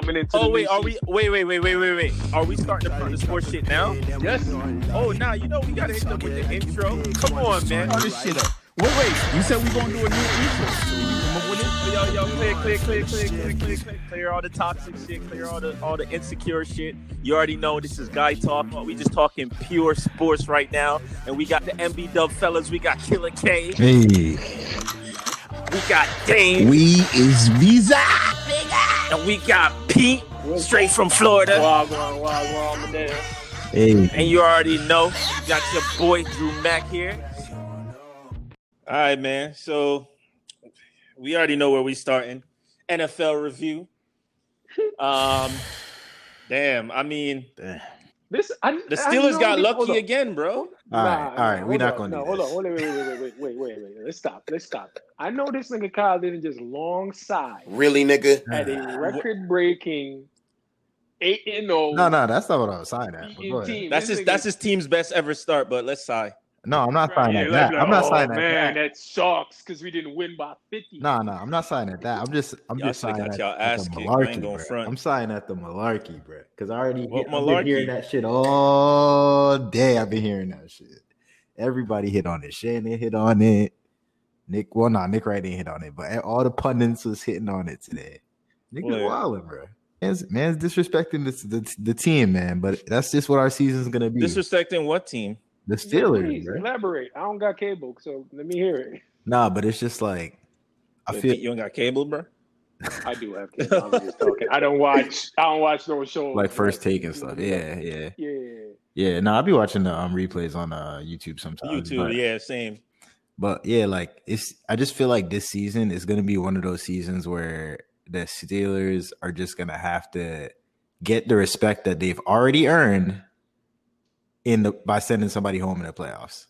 coming into. Oh the wait, are we? Wait, wait, wait, wait, wait, wait. Are we starting to front the sports shit now? Yes. Oh, now you know we gotta hit them with the intro. Come on, man. All this shit up. Wait, wait. You said we gonna do a new intro. So you can come up with it? Yo, yo, clear, clear, clear, clear, clear, clear, clear, clear all the toxic shit, clear all the all the insecure shit. You already know this is guy talk. We just talking pure sports right now, and we got the MB Dub fellas. We got Killer K. Hey, We got Dame, we is Visa. And we got Pete, straight from Florida. Wild, wild, wild, wild. Hey, And you already know, you got your boy Drew Mack here. All right, man. So we already know where we starting. NFL review. Um, damn. I mean, This I, the Steelers know got lucky again, bro. All right, all right. hold We're not gonna no, do hold this. on. Hold on. Wait, wait, wait, wait, wait, wait, wait, wait. Let's stop. Let's stop. I know this nigga Kyle didn't just long side Really, nigga? at a record breaking eight and oh. No, no, that's not what I was signing at. but go ahead. team. That's This his nigga- that's his team's best ever start, but let's sigh. No, I'm not signing Yeah, at like, that. I'm not oh, signing at that. Man, that. that sucks because we didn't win by fifty. No, no, I'm not signing at that. I'm just, I'm Y'all just signing got at, y'all at the kicked. I ain't malarkey, bro. front. I'm signing at the malarkey, bro. Because I already, What I've been hearing that shit all day. I've been hearing that shit. Everybody hit on it. Shannon hit on it. Nick, well, nah, Nick Wright didn't hit on it, but all the pundits was hitting on it today. Nick is wilding, bro. Man's, man's disrespecting this, the, the team, man. But that's just what our season's gonna be. Disrespecting what team? The Steelers, Please bro. elaborate. I don't got cable, so let me hear it. Nah, but it's just like I feel you don't got cable, bro. I do have cable. I'm just talking. I don't watch. I don't watch no shows like first take and stuff. Yeah, yeah, Yeah. yeah. No, I'll be watching the um replays on uh YouTube sometimes. YouTube, but- yeah, same. But yeah, like it's I just feel like this season is gonna be one of those seasons where the Steelers are just gonna have to get the respect that they've already earned in the by sending somebody home in the playoffs.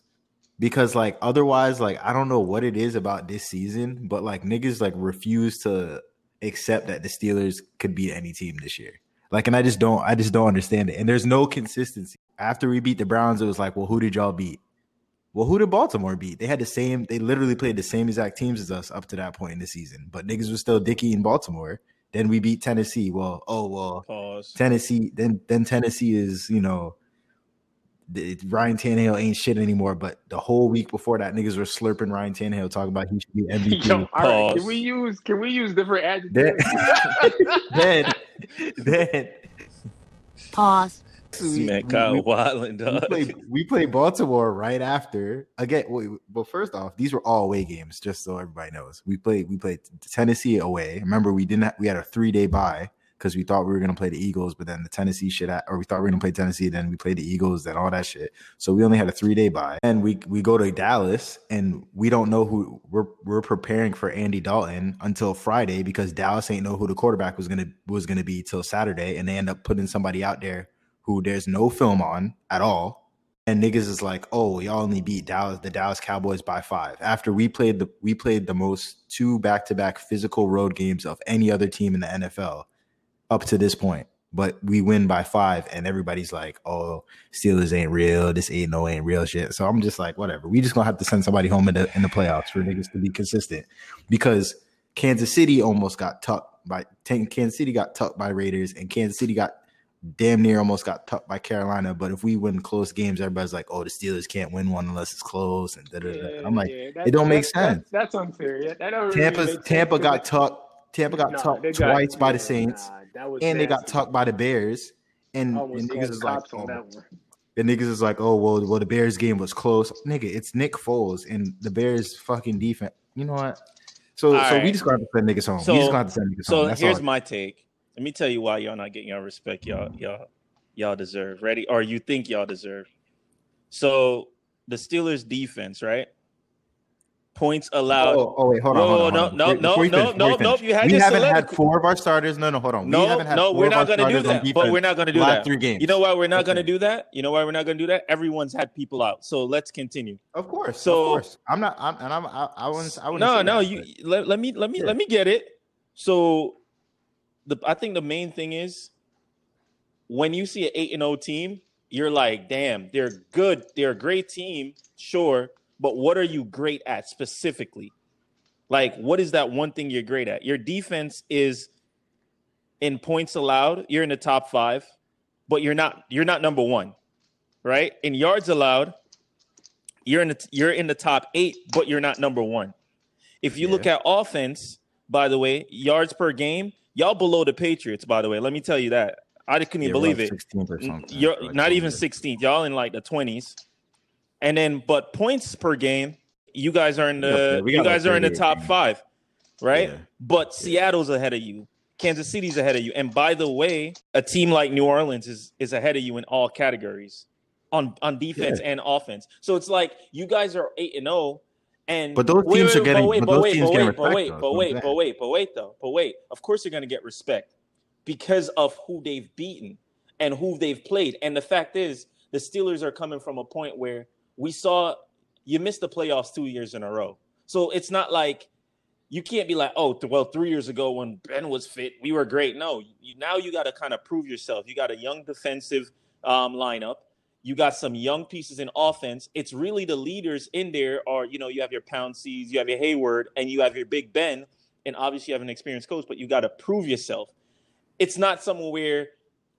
Because like otherwise, like I don't know what it is about this season, but like niggas like refuse to accept that the Steelers could beat any team this year. Like, and I just don't, I just don't understand it. And there's no consistency. After we beat the Browns, it was like, well, who did y'all beat? Well, who did Baltimore beat? They had the same, they literally played the same exact teams as us up to that point in the season. But niggas was still Dicky in Baltimore. Then we beat Tennessee. Well, oh well, Pause. Tennessee. Then then Tennessee is you know, Ryan Tannehill ain't shit anymore. But the whole week before that, niggas were slurping Ryan Tannehill, talking about he should be MVP. Yo, all right. Pause. Can we use? Can we use different adjectives? then, then Pause. we- Man, Kyle we- Wildland, we dog. played we played Baltimore right after. Again, wait, well, first off, these were all away games, just so everybody knows. We played we played Tennessee away. Remember, we didn't. we had a three day bye because we thought we were gonna play the Eagles, but then the Tennessee shit, or we thought we were gonna play Tennessee, then we played the Eagles, then all that shit. So we only had a three day bye, and we we go to Dallas, and we don't know who we're we're preparing for Andy Dalton until Friday because Dallas ain't know who the quarterback was gonna was gonna be till Saturday, and they end up putting somebody out there who there's no film on at all. And niggas is like, oh, y'all only beat Dallas, the Dallas Cowboys by five. After we played the we played the most two back to back physical road games of any other team in the NFL up to this point. But we win by five, and everybody's like, oh, Steelers ain't real. This ain't no oh ain't real shit. So I'm just like, whatever. We just gonna have to send somebody home in the in the playoffs for niggas to be consistent. Because Kansas City almost got tucked by Kansas City got tucked by Raiders, and Kansas City got damn near almost got tucked by Carolina. But if we win close games, everybody's like, "Oh, the Steelers can't win one unless it's close." And da, da, da. Yeah, I'm like, yeah, it don't make that's- that's- sense. That's, unfair. Yeah, that don't really make sense got tucked. Tampa got Nah, tucked they got- twice by the Saints, nah, that was and they got nasty. tucked by the Bears. And, and niggas is like, cops on oh, that one. the niggas is like, oh well, well the Bears game was close, nigga. It's Nick Foles and the Bears fucking defense. You know what? So All so we just gonna have to send niggas home. So- we just gonna have to send niggas So home. That's here's all. my take. Let me tell you why y'all not getting y'all respect y'all y'all y'all deserve. Ready? Or you think y'all deserve. So the Steelers defense, right? Points allowed. Oh, oh, wait, hold on. Whoa, hold on, no, hold on. no, no, no, no, no, you had we haven't had four of our starters. No, no, hold on. no, we no, we're not gonna do that. But we're not gonna do that. Three games. You know why we're not gonna do that? You know why we're not gonna do that? Everyone's had people out. So let's continue. Of course. So- of course. I'm not. I'm, and I'm. I, I wouldn't. I wouldn't No, no, that, you but- let, let me let me Yeah. let me get it. So the I think the main thing is when you see an 8 and 0 team, you're like, damn, they're good. They're a great team, sure, but what are you great at specifically? Like, what is that one thing you're great at? Your defense is in points allowed, you're in the top five, but you're not you're not number one, right? In yards allowed, you're in the you're in the top eight, but you're not number one. If you look at offense, by the way, yards per game, y'all below the Patriots. By the way, let me tell you that. I couldn't even Yeah, believe we're it. like 16th or. You're Like, not even something. 16th. Y'all in like the 20s. And then, but points per game, you guys are in the you guys are in the top five, right? Yeah. But Seattle's ahead of you. Kansas City's ahead of you. And by the way, a team like New Orleans is is ahead of you in all categories on on defense and offense. So it's like you guys are eight and zero. And But those teams are getting- but those teams but wait, but wait, but wait, but wait, but wait, though, but wait. Of course, you're going to get respect because of who they've beaten and who they've played. And the fact is, the Steelers are coming from a point where we saw you missed the playoffs two years in a row. So it's not like you can't be like, oh, well, three years ago when Ben was fit, we were great. No, you, now you got to kind of prove yourself. You got a young defensive um, lineup. You got some young pieces in offense. It's really the leaders in there are, you know, you have your Pounceys, you have your Heyward, and you have your Big Ben. And obviously you have an experienced coach, but you got to prove yourself. It's not somewhere where,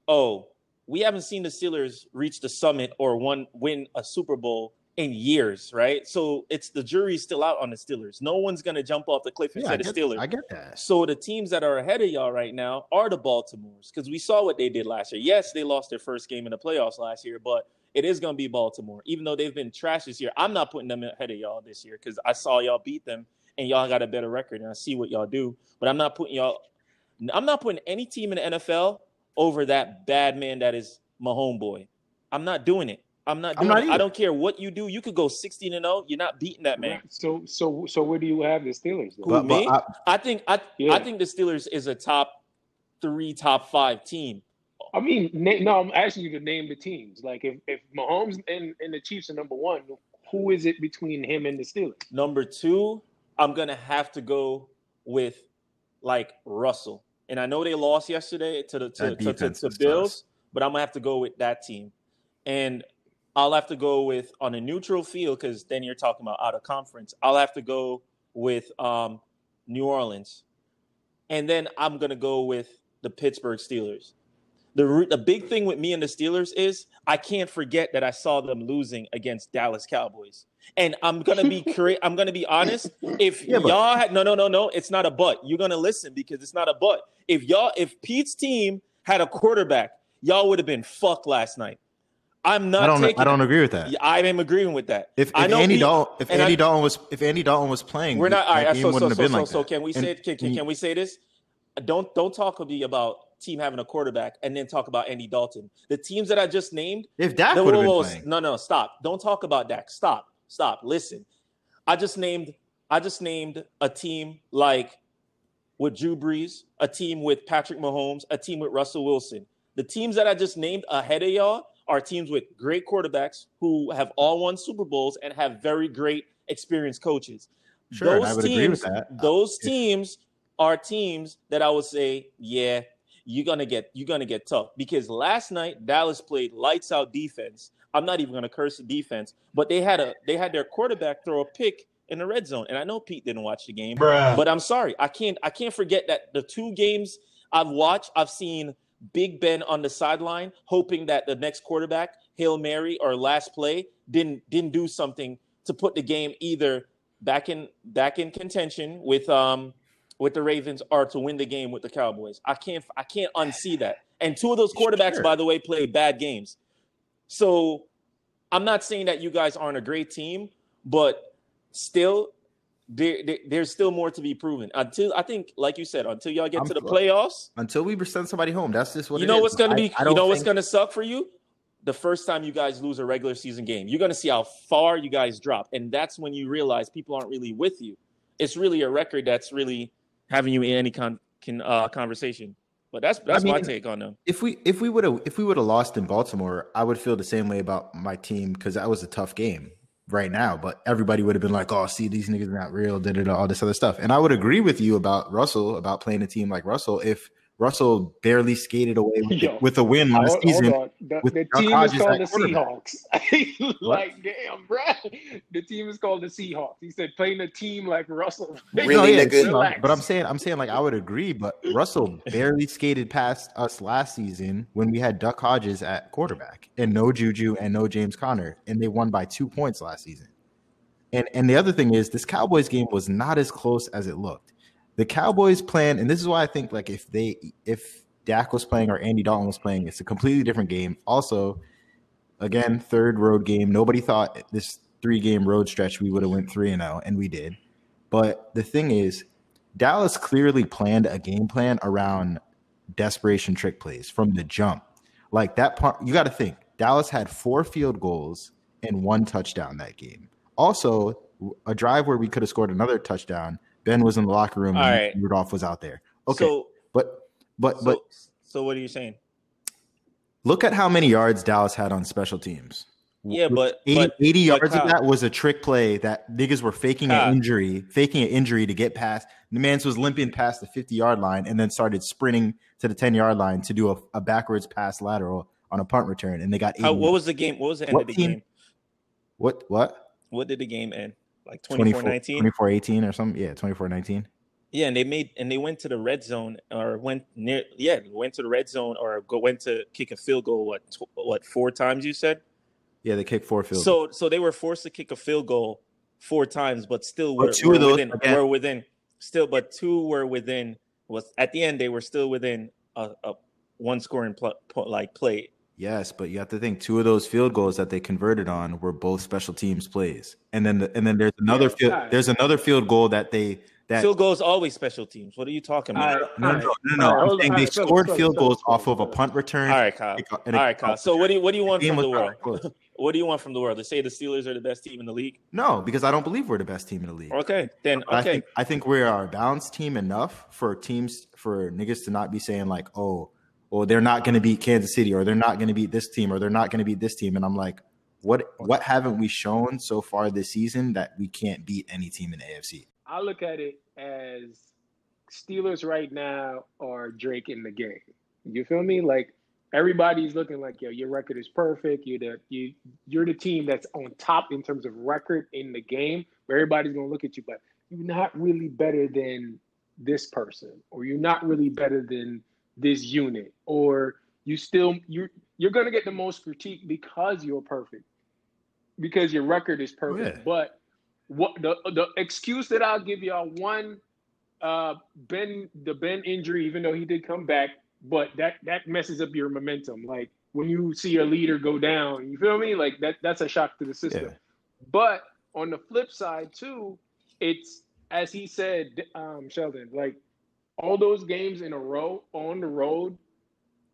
oh, we haven't seen the Steelers reach the summit or one win a Super Bowl in years, right? So it's the jury's still out on the Steelers. No one's gonna jump off the cliff and Yeah, say the Steelers. I get that. So the teams that are ahead of y'all right now are the Baltimores because we saw what they did last year. Yes, they lost their first game in the playoffs last year, but it is going to be Baltimore. Even though they've been trash this year, I'm not putting them ahead of y'all this year because I saw y'all beat them and y'all got a better record and I see what y'all do. But I'm not putting y'all. I'm not putting any team in the NFL over that bad man that is my homeboy. I'm not doing it. I'm not I'm doing not it. I don't care what you do. You could go 16 and 0. You're not beating that man. So so so where do you have the Steelers? Who, But, me? but I, I think I Yeah. I think the Steelers is a top three, top five team. I mean, na- no, I'm asking you to name the teams. Like if if Mahomes and, and the Chiefs are number one, who is it between him and the Steelers? Number two, I'm gonna have to go with like Russell. And I know they lost yesterday to the to, to, to, to Bills, but I'm gonna have to go with that team. And I'll have to go with on a neutral field because then you're talking about out of conference. I'll have to go with um, New Orleans, and then I'm gonna go with the Pittsburgh Steelers. The the big thing with me and the Steelers is I can't forget that I saw them losing against Dallas Cowboys. And I'm gonna be I'm gonna be honest. If Yeah, y'all had no no no no, it's not a but. You're gonna listen because it's not a but. If y'all if Pete's team had a quarterback, y'all would have been fucked last night. I'm not I don't. taking I don't agree with that. I am agreeing with that. If, I know Andy Pete- Dalton, if and Andy I- Dalton was, if Andy Dalton was playing, we're not all that So so so so, like so that. can we say can, can, can we say this? Don't don't talk to me about team having a quarterback and then talk about Andy Dalton. The teams that I just named, If Dak no, would have been playing, no, no, stop. Don't talk about Dak. Stop. Stop. Listen. I just named I just named a team like with Drew Brees, a team with Patrick Mahomes, a team with Russell Wilson. The teams that I just named ahead of y'all are teams with great quarterbacks who have all won Super Bowls and have very great experienced coaches. Sure, those would teams, agree with that. those teams are teams that I would say, yeah, you're gonna get you're gonna get tough. Because last night Dallas played lights out defense. I'm not even gonna curse the defense, but they had a they had their quarterback throw a pick in the red zone, and I know Pete didn't watch the game, but I'm sorry, I can't I can't forget that the two games I've watched, I've seen Big Ben on the sideline hoping that the next quarterback hail mary or last play didn't didn't do something to put the game either back in back in contention with um with the Ravens are to win the game with the Cowboys. I can't I can't unsee that. And two of those quarterbacks, Sure. by the way, played bad games. So I'm not saying that you guys aren't a great team, but still there, there- there's still more to be proven. Until I think, like you said, until y'all get I'm to the playoffs, until we send somebody home, that's just what you know what's going to be. I you don't know what's going to suck for you. The first time you guys lose a regular season game, you're going to see how far you guys drop, and that's when you realize people aren't really with you. It's really a record that's really having you in any con, con uh, conversation. But that's that's my mean, take on them. If we if we would have if we would have lost in Baltimore, I would feel the same way about my team because that was a tough game right now. But everybody would have been like, "Oh, see, these niggas are not real," da da da, all this other stuff. And I would agree with you about Russell about playing a team like Russell if Russell barely skated away with, Yo, with a win last Hold, season. hold. The, with the team Hodges is called the. Seahawks. like, damn, bro. The team is called the Seahawks. He said playing a team like Russell. Really, No, yeah, nigga? Relax. but I'm saying, I'm saying, like I would agree, but Russell barely skated past us last season when we had Duck Hodges at quarterback and no Juju and no James Conner, and they won by two points last season. And and the other thing is, this Cowboys game was not as close as it looked. The Cowboys plan, and this is why I think like if they if Dak was playing or Andy Dalton was playing, it's a completely different game. Also, again, third road game. Nobody thought this three game road stretch we would have went three and zero, and we did. But the thing is, Dallas clearly planned a game plan around desperation trick plays from the jump. Like that part, you got to think Dallas had four field goals and one touchdown that game. Also, a drive where we could have scored another touchdown. Ben was in the locker room. All and right. Rudolph was out there. Okay, So, but but so, but so what are you saying? look at how many yards Dallas had on special teams. Yeah, but 80, but 80 but yards Kyle- of that was a trick play that niggas were faking Kyle. an injury, faking an injury to get past. The man's was limping past the 50 yard line and then started sprinting to the 10 yard line to do a, a backwards pass lateral on a punt return. And they got How, what was the game? What was the end What of the team? game? what? What? What did the game end? Like 24 24-19? 24 18 or something? Yeah, 24 19. Yeah, and they made and they went to the red zone or went near yeah, went to the red zone or go went to kick a field goal what tw- what four times you said? Yeah, they kicked four field. So so they were forced to kick a field goal four times, but still But were, two were of those, within again- were within still, but two were within was at the end they were still within a, a one scoring pl- pl- like play. Yes, but you have to think two of those field goals that they converted on were both special teams plays, and then the, and then there's another Yeah, field alright. there's another field goal that they that Field goals always special teams. What are you talking about? right, no no right. no no, All no. right, I'm saying they all right, fellas, scored fellas, field fellas, goals off of a punt return. All right, Kyle. and a- and All a- right, Kyle. So what do you what do you want game from the world? What do you want from the world? They say the Steelers are the best team in the league. No, because I don't believe we're the best team in the league. Okay, then But I okay. think I think we are a balanced team enough for teams for niggas to not be saying like, oh, well, they're not going to beat Kansas City or they're not going to beat this team or they're not going to beat this team. And I'm like, what what haven't we shown so far this season that we can't beat any team in the AFC? I look at it as Steelers right now are Drake in the game. You feel me? Like everybody's looking like, yo, your record is perfect. You're the you you're the team that's on top in terms of record in the game. Where everybody's gonna look at you, but you're not really better than this person, or you're not really better than this unit, or you still you're you're gonna get the most critique because you're perfect, because your record is perfect. yeah. But what the the excuse that I'll give y'all one uh Ben the Ben injury, even though he did come back, but that that messes up your momentum. Like when you see a leader go down, you feel me? Like that that's a shock to the system. Yeah. But on the flip side too, it's as he said, um, Sheldon, like all those games in a row on the road,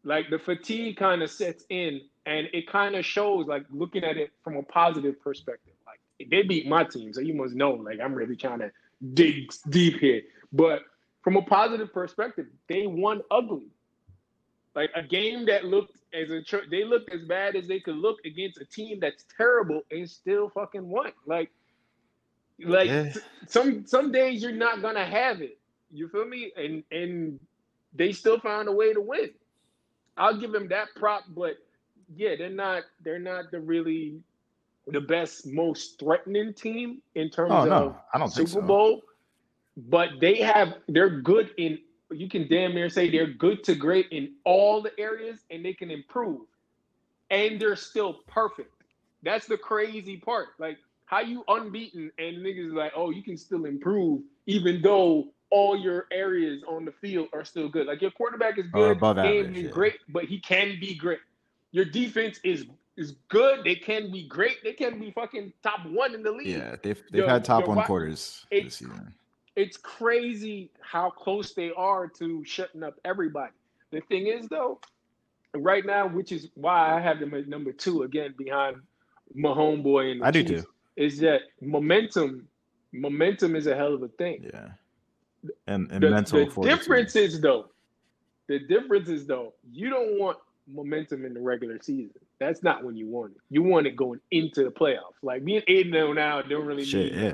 like the fatigue kind of sets in, and it kind of shows. Like looking at it from a positive perspective, like they beat my team, so you must know. Like I'm really trying to dig deep here, but from a positive perspective, they won ugly. Like a game that looked as a tr- they looked as bad as they could look against a team that's terrible and still fucking won. Like, like Yeah. some some days you're not gonna have it. You feel me? And and they still found a way to win. I'll give them that prop, but yeah, they're not they're not the really the best, most threatening team in terms Oh of no, I don't Super so. Bowl, but they have they're good in you can damn near say they're good to great in all the areas and they can improve. And they're still perfect. That's the crazy part. Like how you unbeaten and niggas like, oh, you can still improve even though all your areas on the field are still good. Like your quarterback is good, above average, yeah. great, but he can be great. Your defense is is good. They can be great. They can be fucking top one in the league Yeah, they've they've had top one quarters it- this season. it's crazy how close they are to shutting up everybody. The thing is, though, right now, which is why I have them at number two again behind my homeboy and I do too. is that momentum. Momentum is a hell of a thing. Yeah, and and the, mental. the fortitude. difference is though, the difference is though, you don't want momentum in the regular season. That's not when you want it. You want it going into the playoffs. Like being eight and zero now don't really Shit, mean yeah.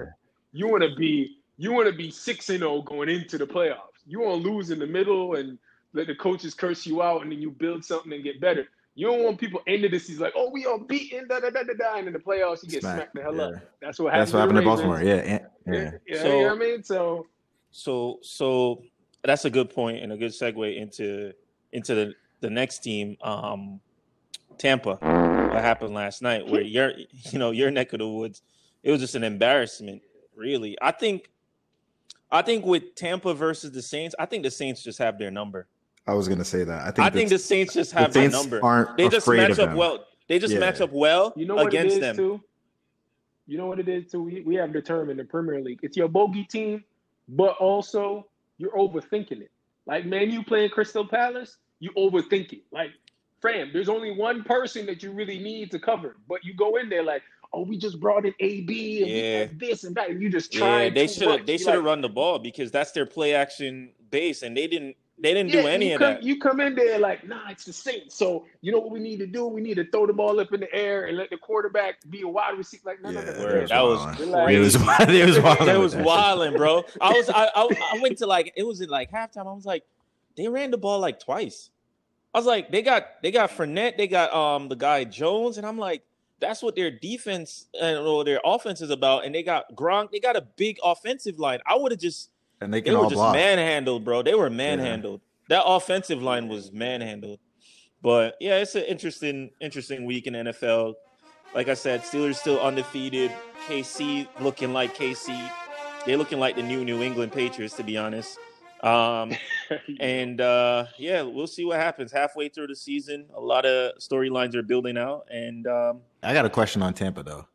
you want to be you want to be six and zero going into the playoffs. You want to lose in the middle and let the coaches curse you out, and then you build something and get better. You don't want people into this season like, oh, we all beaten, da da da da da, and in the playoffs you get Smack, smacked the hell yeah. up. That's what happened. That's what happened to Baltimore. Yeah, yeah. Yeah, So- you know what I mean. So So so that's a good point and a good segue into into the the next team, um, Tampa. What happened last night? Where your you know your neck of the woods, it was just an embarrassment. Really, I think. I think with Tampa versus the Saints, I think the Saints just have their number. I was gonna say that. I think I think the Saints just have the their number. aren't They just afraid match of up them. well. They just Yeah. match up well you know what against it is them. too. You know what it is too. We, we have determined the Premier League. It's your bogey team, but also you're overthinking it. Like man, you playing Crystal Palace, you overthink it. Like, fam, there's only one person that you really need to cover, but you go in there like, oh, we just brought in AB and we Yeah. this and that, and you just try. Yeah, they should have they should have run the ball because that's their play action base, and they didn't they didn't do any you of come, that. You come in there like, nah, it's the Saints. So you know what we need to do? We need to throw the ball up in the air and let the quarterback be a wide receiver. Like, no, no, no, Yeah, no, Word, no. that was wildin'. It was it was wild. That was wilding, bro. I was I, I I went to like it was at like halftime. I was like, they ran the ball like twice. I was like, they got they got Fournette, they got um the guy Jones, and I'm like, that's what their defense and or their offense is about. And they got Gronk, they got a big offensive line. I would have just And they they were all just block. manhandled, bro. They were manhandled. That offensive line was manhandled. But yeah, it's an interesting, interesting week in NFL. Like I said, Steelers still undefeated. KC looking like KC. They're looking like the new New England Patriots, to be honest. Um, and uh, yeah, we'll see what happens halfway through the season. A lot of storylines are building out, and um, I got a question on Tampa though.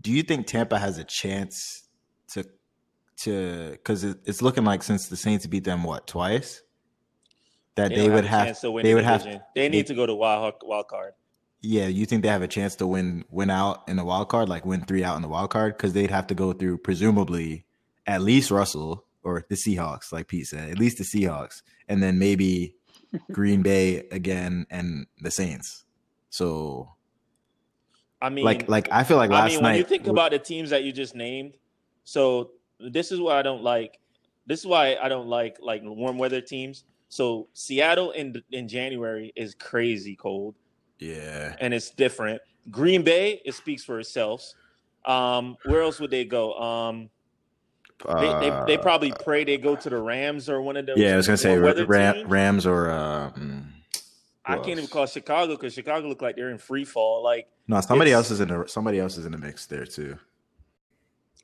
Do you think Tampa has a chance to to because it, it's looking like since the Saints beat them what twice that they, don't would a have, chance to win they the would have. They need to go to wild wild card. yeah you think they have a chance to win win out in the wild card like win three out in the wild card because they'd have to go through presumably at least Russell or the Seahawks like Pete said at least the Seahawks and then maybe Green Bay again and the Saints so I mean, like like I feel like last I mean, night when you think about the teams that you just named, so this is why I don't like. This is why I don't like like warm weather teams. So Seattle in in January is crazy cold yeah and it's different. Green Bay it speaks for itself. Um, where else would they go? Um, they, they, they Uh, probably pray they go to the Rams or one of those. Yeah, I was gonna say Ram. Rams or uh, I can't even call Chicago because Chicago look like they're in free fall. Like no. Somebody else is in the somebody else is in the mix there too.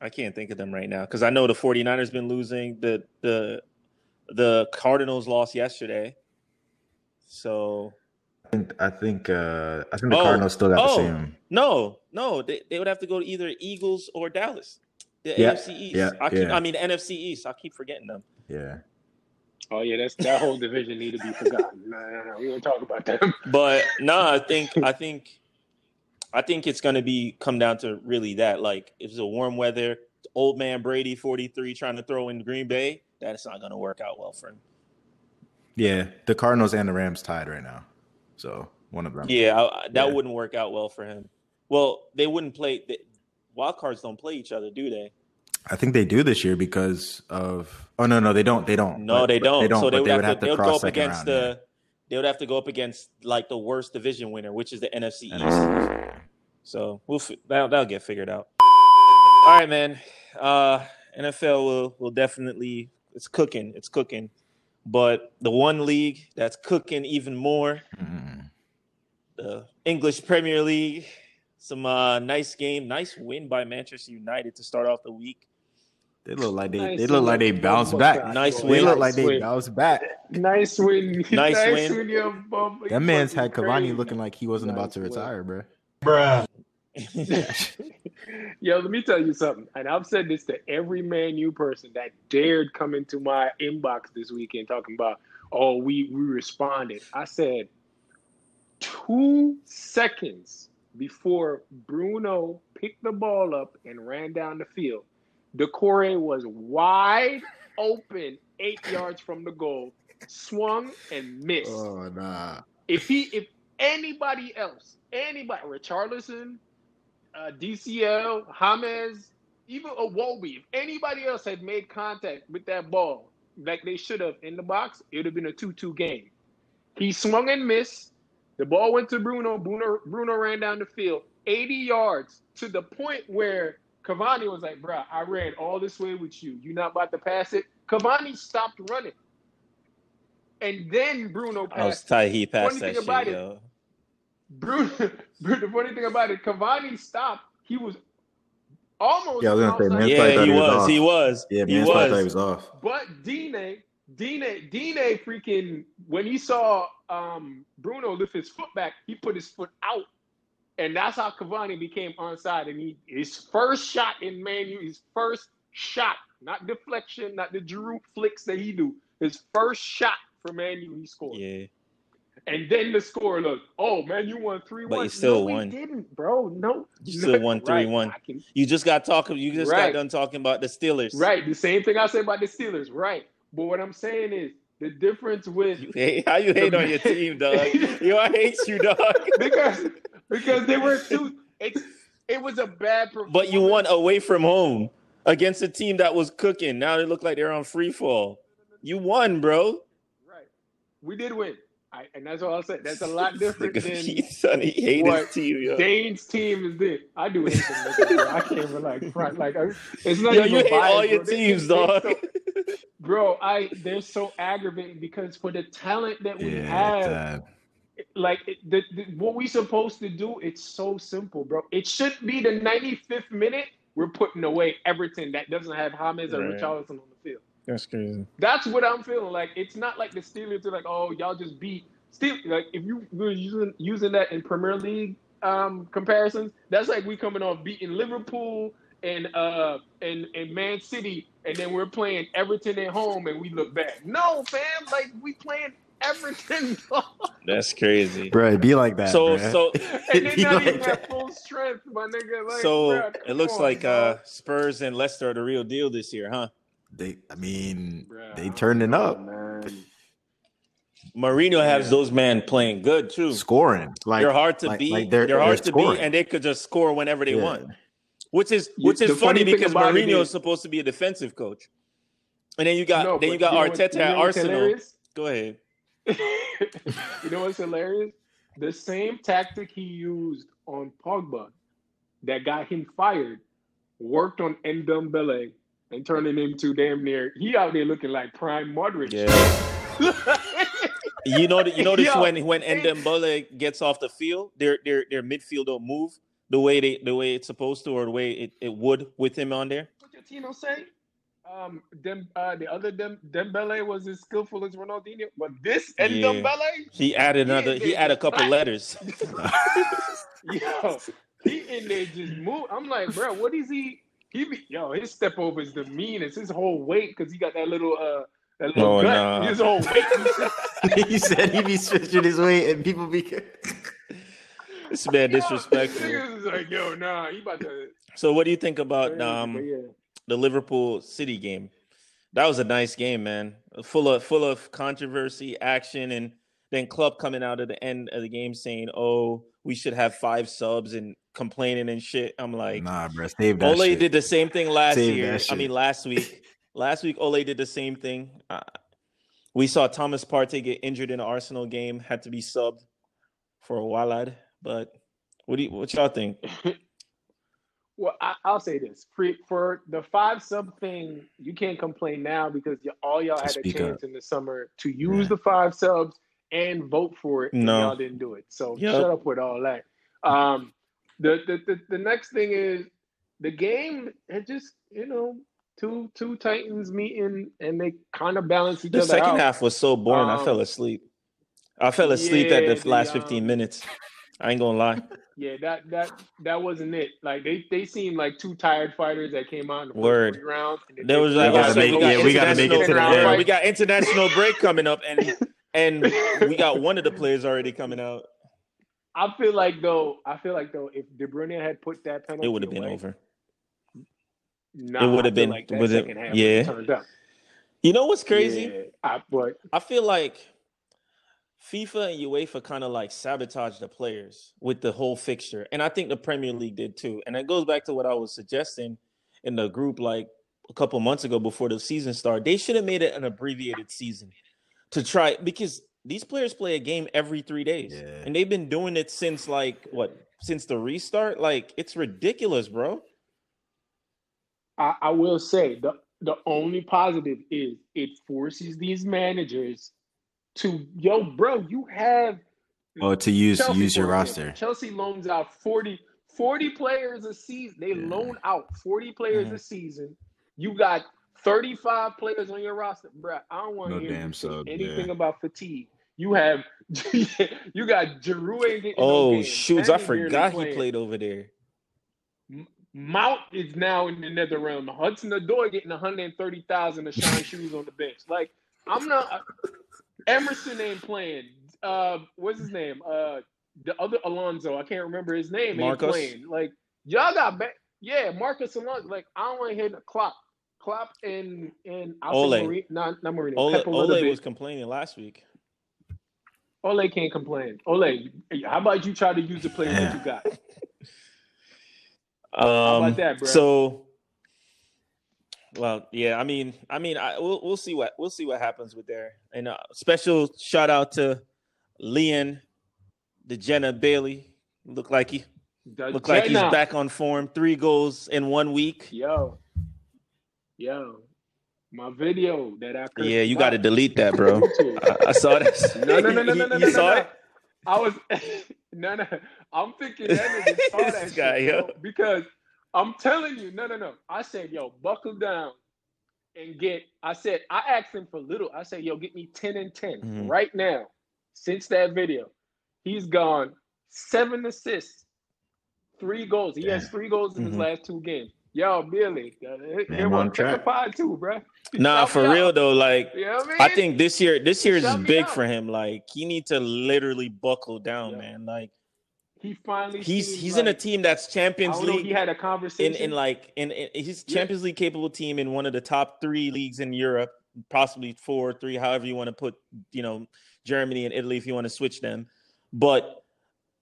I can't think of them right now because I know the 49ers been losing. The the the Cardinals lost yesterday. So I think I think uh, I think the Oh, Cardinals still got oh. the same. no, no, they, they would have to go to either Eagles or Dallas. The Yeah, AFC East. yeah, I keep yeah. I mean the NFC East. I keep forgetting them. Yeah, Oh yeah, that's that whole division need to be forgotten. No, no, no, we don't talk about them. But no, I think I think I think it's gonna be come down to really that. Like if it's a warm weather, old man Brady 43 trying to throw in Green Bay, that's not gonna work out well for him. yeah. The Cardinals and the Rams tied right now, so one of them. Yeah, I, that Yeah. wouldn't work out well for him. Well, they wouldn't play. The, wild cards don't play each other, do they? I think they do this year because of. Oh no, no, they don't. They don't. No, But- they don't. They don't. So they would, they would have have to. to would go cross up against round. the. They would have to go up against like the worst division winner, which is the NFC. East. Mm. NFC. So we'll fi- that'll, that'll get figured out. All right, man. Uh, NFL will will definitely it's cooking. It's cooking. But the one league that's cooking even more, Mm. the English Premier League. Some uh, nice game, nice win by Manchester United to start off the week. They look like they. Nice they look like they win. bounced back. shot. Nice They win. look like Nice they win. bounced back. Nice win. Nice win. win your bum. That man's had Fucking Cavani crazy. looking like he wasn't about Nice to win. retire, bro. Yo, let me tell you something. And I've said this to every Man U person that dared come into my inbox this weekend talking about, oh, we, we responded. I said, two seconds before Bruno picked the ball up and ran down the field, Doucouré was wide open, eight yards from the goal, swung and missed. Oh nah. If he, if anybody else, anybody, Richarlison, uh, DCL, James, even a Iwobi, if anybody else had made contact with that ball, like they should have in the box, it would have been a 2-2 game. He swung and missed. The ball went to Bruno. Bruno, Bruno ran down the field 80 yards to the point where Cavani was like, bruh, I ran all this way with you. You're not about to pass it? Cavani stopped running. And then Bruno I was passed. tight. He passed Funny that shit, yo. Bruno, the funny thing about it, Cavani stopped. He was almost Yeah, I was gonna say, outside. man, Yeah, he he was was. He was. Yeah, he man, I thought he was. was off. But Dine, Dine, Dine freaking when he saw um Bruno lift his foot back, he put his foot out. And that's how Cavani became onside. And he his first shot in Man U, his first shot, not deflection, not the Giroud flicks that he do. His first shot for Man U, he scored. Yeah. And then the score look, oh man, you won three one. But you still no, we won. didn't, bro. No, You still won Right, 3-1. Can- You just got talking. You just Right. got done talking about the Steelers. Right. The same thing I said about the Steelers. Right. But what I'm saying is the difference with You hate, how you hate on your team, dog? Yo, I hate you, dog. because because they were too. It's it was a bad performance. But you won away from home against a team that was cooking. Now they look like they're on free fall. You won, bro. Right. We did win. I, and that's what I'll say. That's a lot different than he, son, he hate what his team, yo. Dane's team is this. I do hate them bro. I can't even like front like I, it's not Yo, even you hate biased, all your bro. They- teams, they- dog. they so- bro, I they're so aggravating because for the talent that we Yeah, have, that- like it, the, the, what we supposed to do it's so simple bro it should be the 95th minute we're putting away everton that doesn't have James or Right. Richarlison on the field That's crazy. that's what i'm feeling like it's not like the steelers are like oh y'all just beat still like if you were using using that in premier league um comparisons that's like we coming off beating liverpool and uh and, and man city and then we're playing everton at home and we look bad no fam like we playing everton That's crazy. bro, it'd be like that. So, bruh. so, and they're not like even that. at full strength, my nigga. Like, so bruh, it looks on, like bro. uh, Spurs and Leicester are the real deal this year, huh? They, I mean, Bruh, they turning up, man. Mourinho has Yeah. those men playing good too. scoring. Like they're hard to like- beat. like they're, they're- hard they're to scoring. beat, and they could just score whenever they Yeah. want. Which is You- which is the funny, funny because about it Mourinho is- is supposed to be a defensive coach, and then you got No, then you got know what- Arteta you at Arsenal. hilarious? Go ahead. you know what's hilarious? The same tactic he used on Pogba that got him fired worked on Ndombele and turning him to damn near. He out there looking like prime Modric. Yeah. You know, you notice Yo, when when hey. Ndombele gets off the field, their their their midfield don't move the way they the way it's supposed to or the way it, it would with him on there. what did Tino say? Um, Dem, uh, the other Dem, Dembele was as skillful as Ronaldinho, but this Yeah. Ndombele, He added another. He they- added a couple letters. yo, he in there just move. I'm like, bro, what is he? He be yo, his step over is the meanest. His whole weight because he got that little uh that little Oh, gut. nah. His whole weight. he said he be switching his weight, and people be. This man disrespectful. Niggas is like, yo, nah, he about to. So, what do you think about But um yeah. the Liverpool City game? That was a nice game, man. Full of full of controversy, action, and then Klopp coming out at the end of the game saying, "Oh, we should have five subs," and complaining and shit. I'm like, Nah, bro, save that. Ole shit. did the same thing last Save year. I mean, last week. last week, Ole did the same thing. Uh, we saw Thomas Partey get injured in the Arsenal game, had to be subbed for a while. lad. But what do you, what y'all think? Well, I, I'll say this: for, for the five sub thing, you can't complain now because y- all y'all had a chance up. in the summer to use Yeah. the five subs and vote for it. and No. y'all didn't do it. So Yep. shut up with all that. Um, the, the the the next thing is the game. It just you know two two Titans meeting and they kind of balance each other. The second out. half was so boring. I Um, fell asleep. I fell asleep at the the, last 15 um, minutes. I ain't gonna lie. Yeah, that that that wasn't it. Like they they seemed like two tired fighters that came out in the Word. three rounds. And then There was like We gotta make- yeah, we gotta make it to the international- end. We got international break coming up, and and we got one of the players already coming out. I feel like though, I feel like though, if De Bruyne had put that penalty, It would have been away, over. Nah, It would have been- like that it- yeah. yeah. turned up. You know what's crazy? Yeah, I, but I feel like FIFA and UEFA kind of like sabotage the players with the whole fixture. And I think the Premier League did too. And it goes back to what I was suggesting in the group. Like, a couple months ago before the season started. They should have made it an abbreviated season to try because these players play a game every three days, Yeah. and they've been doing it since like what since the restart. Like it's ridiculous, bro. I, I will say the the only positive is it forces these managers to yo, bro, you have Oh, to use Chelsea, use your for example. roster. Chelsea loans out 40, 40 players a season. They Yeah. loan out 40 players Mhm. a season. You got 35 players on your roster. bro. I don't want to No hear damn sub, anything yeah. about fatigue. You have you got Giroud ain't getting Oh games. shoots, I forgot he played over there. Mount is now in the nether realm. Hudson Odoi getting 130,000 to shine shoes on the bench. Like I'm not. Emerson ain't playing. Uh, what's his name? Uh, the other Alonso. I can't remember his name. Ain't Marcos? playing. Like y'all got back. Yeah, Marcos Alonso. Like I don't want to hear the clock. Klopp and and I'll Ole. not not Mourinho. Ole, Pep a little Ole was complaining last week. Ole can't complain. Ole, how about you try to use the players that you got? Um, about that, bro? So, well, yeah. I mean, I mean, I, we'll we'll see what we'll see what happens with there. And uh, special shout out to Leon, the Jenna Bailey. Look like he The look like he's back on form. Three goals in one week. Yo, yo, my video that I cursed Yeah, you got to delete that, bro. I, I saw that. No, no, no, no, no, no, You no, saw no. it? I was no, no. I'm thinking that nigga saw that This shit, guy, bro, yo. because I'm telling you, no, no, no. I said, yo, buckle down and get. I said, I asked him for little. I said, yo, get me ten and 10 Mhm. right now. Since that video, he's gone seven assists, three goals. He has three goals in his Mhm. last two games. Yo, Billy, uh, Man, on track. pod too, bro. Nah, for real out. though. Like, You know I mean? I think this year, this year is big out. for him. Like, he need to literally buckle down, Yeah. man. Like, he finally. he's he's in a team that's Champions don't know. League He had a conversation in like in, in he's Yeah. Champions League capable team in one of the top three leagues in Europe, possibly four, three, however you want to put, you know, Germany and Italy if you want to switch them. But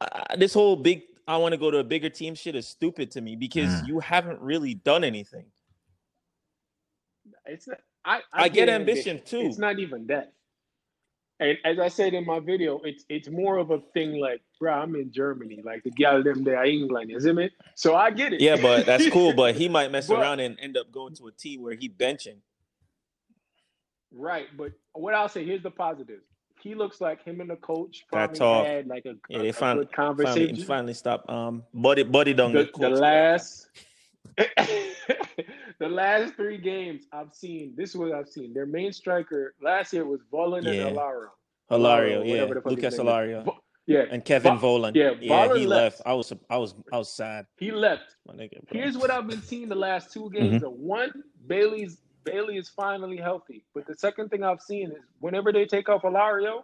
uh, this whole big I want to go to a bigger team shit is stupid to me because Mm. you haven't really done anything. It's not, I, I get ambition, too. It's not even that. And as I said in my video, it's it's more of a thing like, bro, I'm in Germany, like the gal them there England, isn't it? So I get it. Yeah, but that's cool. But he might mess But- around and end up going to a team where he benching. right. But what I'll say, here's the positive. He looks like him and the coach probably had like a, Yeah, a- they finally good conversation. finally stop. Um, buddy, buddy, don't the, the last the last three games I've seen, this is what I've seen. Their main striker last year was Volland Yeah. and. Hilario, Alario, yeah, the Lucas. Hilario, Vo- Yeah, and Kevin Vo- Volland. yeah, yeah, Volland he left. left. I was, I was, I was sad. he left. My nigga, bro. Here's what I've been seeing the last two Mm-hmm. games. Of One, Bailey's Bailey is finally healthy. But the second thing I've seen is whenever they take off Alario,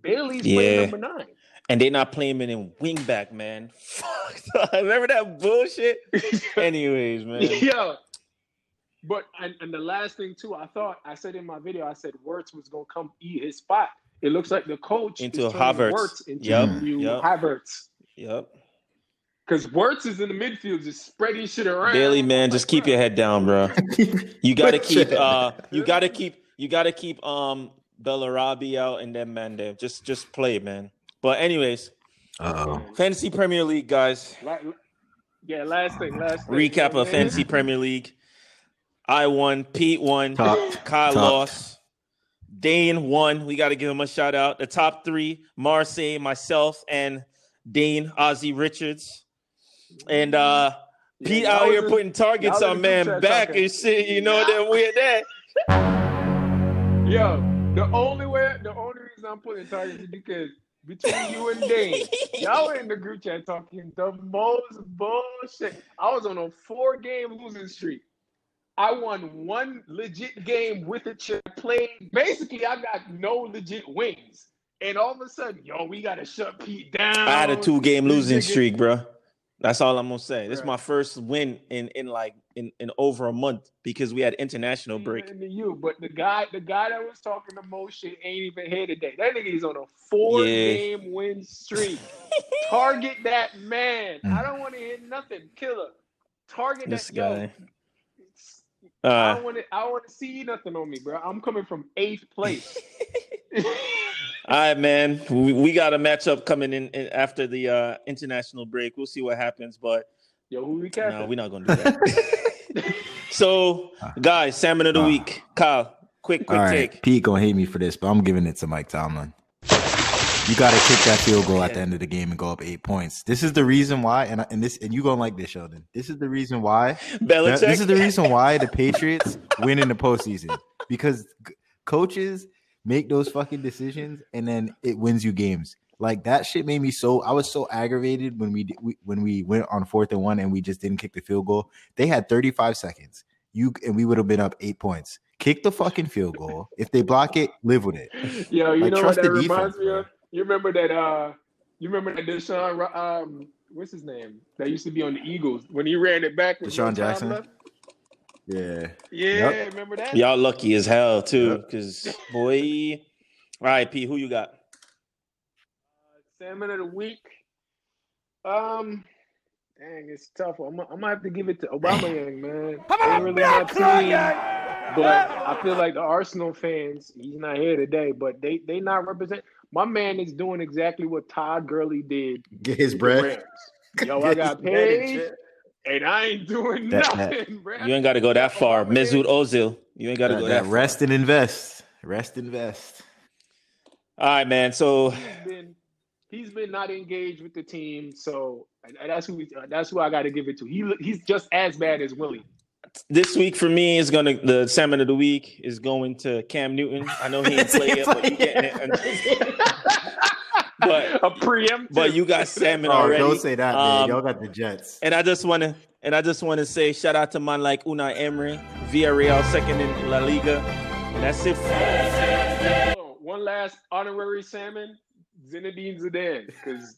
Bailey's Yeah. playing number nine. and they're not playing him in wing back, man. Fuck. Remember that bullshit? Anyways, man. yeah. But and, and the last thing too, I thought I said in my video, I said Wirtz was gonna come eat his spot. It looks like the coach Into is Havertz. Wirtz into the new yup. Havertz. Yep. Because Wirtz is in the midfield, just spreading shit around. Bailey, man, just keep your head down, bro. You gotta keep uh you gotta keep you gotta keep um Bellarabi out and then man there. Just just play, man. But anyways, Uh-oh. fantasy Premier League, guys. la- la- yeah, last thing, last thing. Recap man. of fantasy Premier League. I won, Pete won, Top, Kyle top. lost, Dane won. We got to give him a shout out. The top three: Marseille, myself, and Dane Ozzy Richards. And uh Yeah, Pete out here putting targets on in the group man back talking. and shit. You know that we're that. Yo, the only way, the only reason I'm putting targets is because between you and Dane, y'all were in the group chat talking the most bullshit. I was on a four game losing streak. I won one legit game with a chip played. Basically, I got no legit wins. And all of a sudden, yo, we gotta shut Pete down. I had a two game losing streak, bro. That's all I'm gonna say. This is my first win in in like in, in over a month because we had international break. Into you, but the guy, the guy that was talking the most shit ain't even here today. That nigga is on a four game win streak. Target that man. I don't want to hear nothing. Killer. Target This that guy. I Uh, don't want to. I want to see nothing on me, bro. I'm coming from eighth place. all right, man. We, we got a matchup coming in, in after the uh, international break. We'll see what happens, but Yo, who we no, catching? we're not gonna do that. so, guys, salmon of the Uh, week. Kyle, quick, quick All right, take. Pete gonna hate me for this, but I'm giving it to Mike Tomlin. You got to kick that field goal at the end of the game and go up eight points. This is the reason why, and I- and this and you gonna like this, Sheldon. This is the reason why. Belichick. This is the reason why the Patriots win in the postseason because c- coaches make those fucking decisions and then it wins you games. Like that shit made me so. I was so aggravated when we, we when we went on fourth and one and we just didn't kick the field goal. They had 35 seconds. You and we would have been up eight points. Kick the fucking field goal. If they block it, live with it. Yo, you Like, know what trust that the reminds defense, me bro. You remember that? Uh, you remember that DeSean? Um, what's his name? That used to be on the Eagles when he ran it back. with DeSean Jackson? left? Yeah. Yeah, Yep. remember that? Y'all lucky as hell too, Yep. because boy. All right, P, who you got? Salmon of the week. Um, dang, it's tough. I'm, I'm gonna have to give it to Obama Yang, man. Ain't really my team, but I feel like the Arsenal fans. He's not here today, but they they not represent. My man is doing exactly what Todd Gurley did. Get his with the bread. Yo, I got paid, and I ain't doing That- that- nothing, bro. You ain't got to go that far. Aubameyang- Mesut Ozil. You ain't got to go that that, rest and invest. Rest and invest. All right, man. So he's been he's been not engaged with the team, so that's who we, uh, that's who I got to give it to. He he's just as bad as Willie. this week for me is gonna the salmon of the week is going to Cam Newton. I know he ain't play yet, but you getting it. But- a preemptive. But you got salmon Oh, already. don't say that, man. Um, Y'all got the Jets. And I just want to and I just want to say shout out to man like Unai Emery, Villarreal second in La Liga. And that's it. For, Oh, one last honorary salmon, Zinedine Zidane, because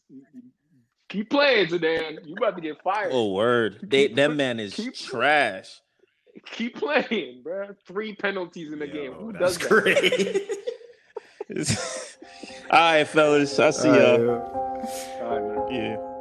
keep playing, Zidane. You about to get fired. oh word, they that man is Keep- trash. Keep playing, bro. Three penalties in the game. Who that's does that? great. All right, fellas. I see y'all. All right, man. Yeah.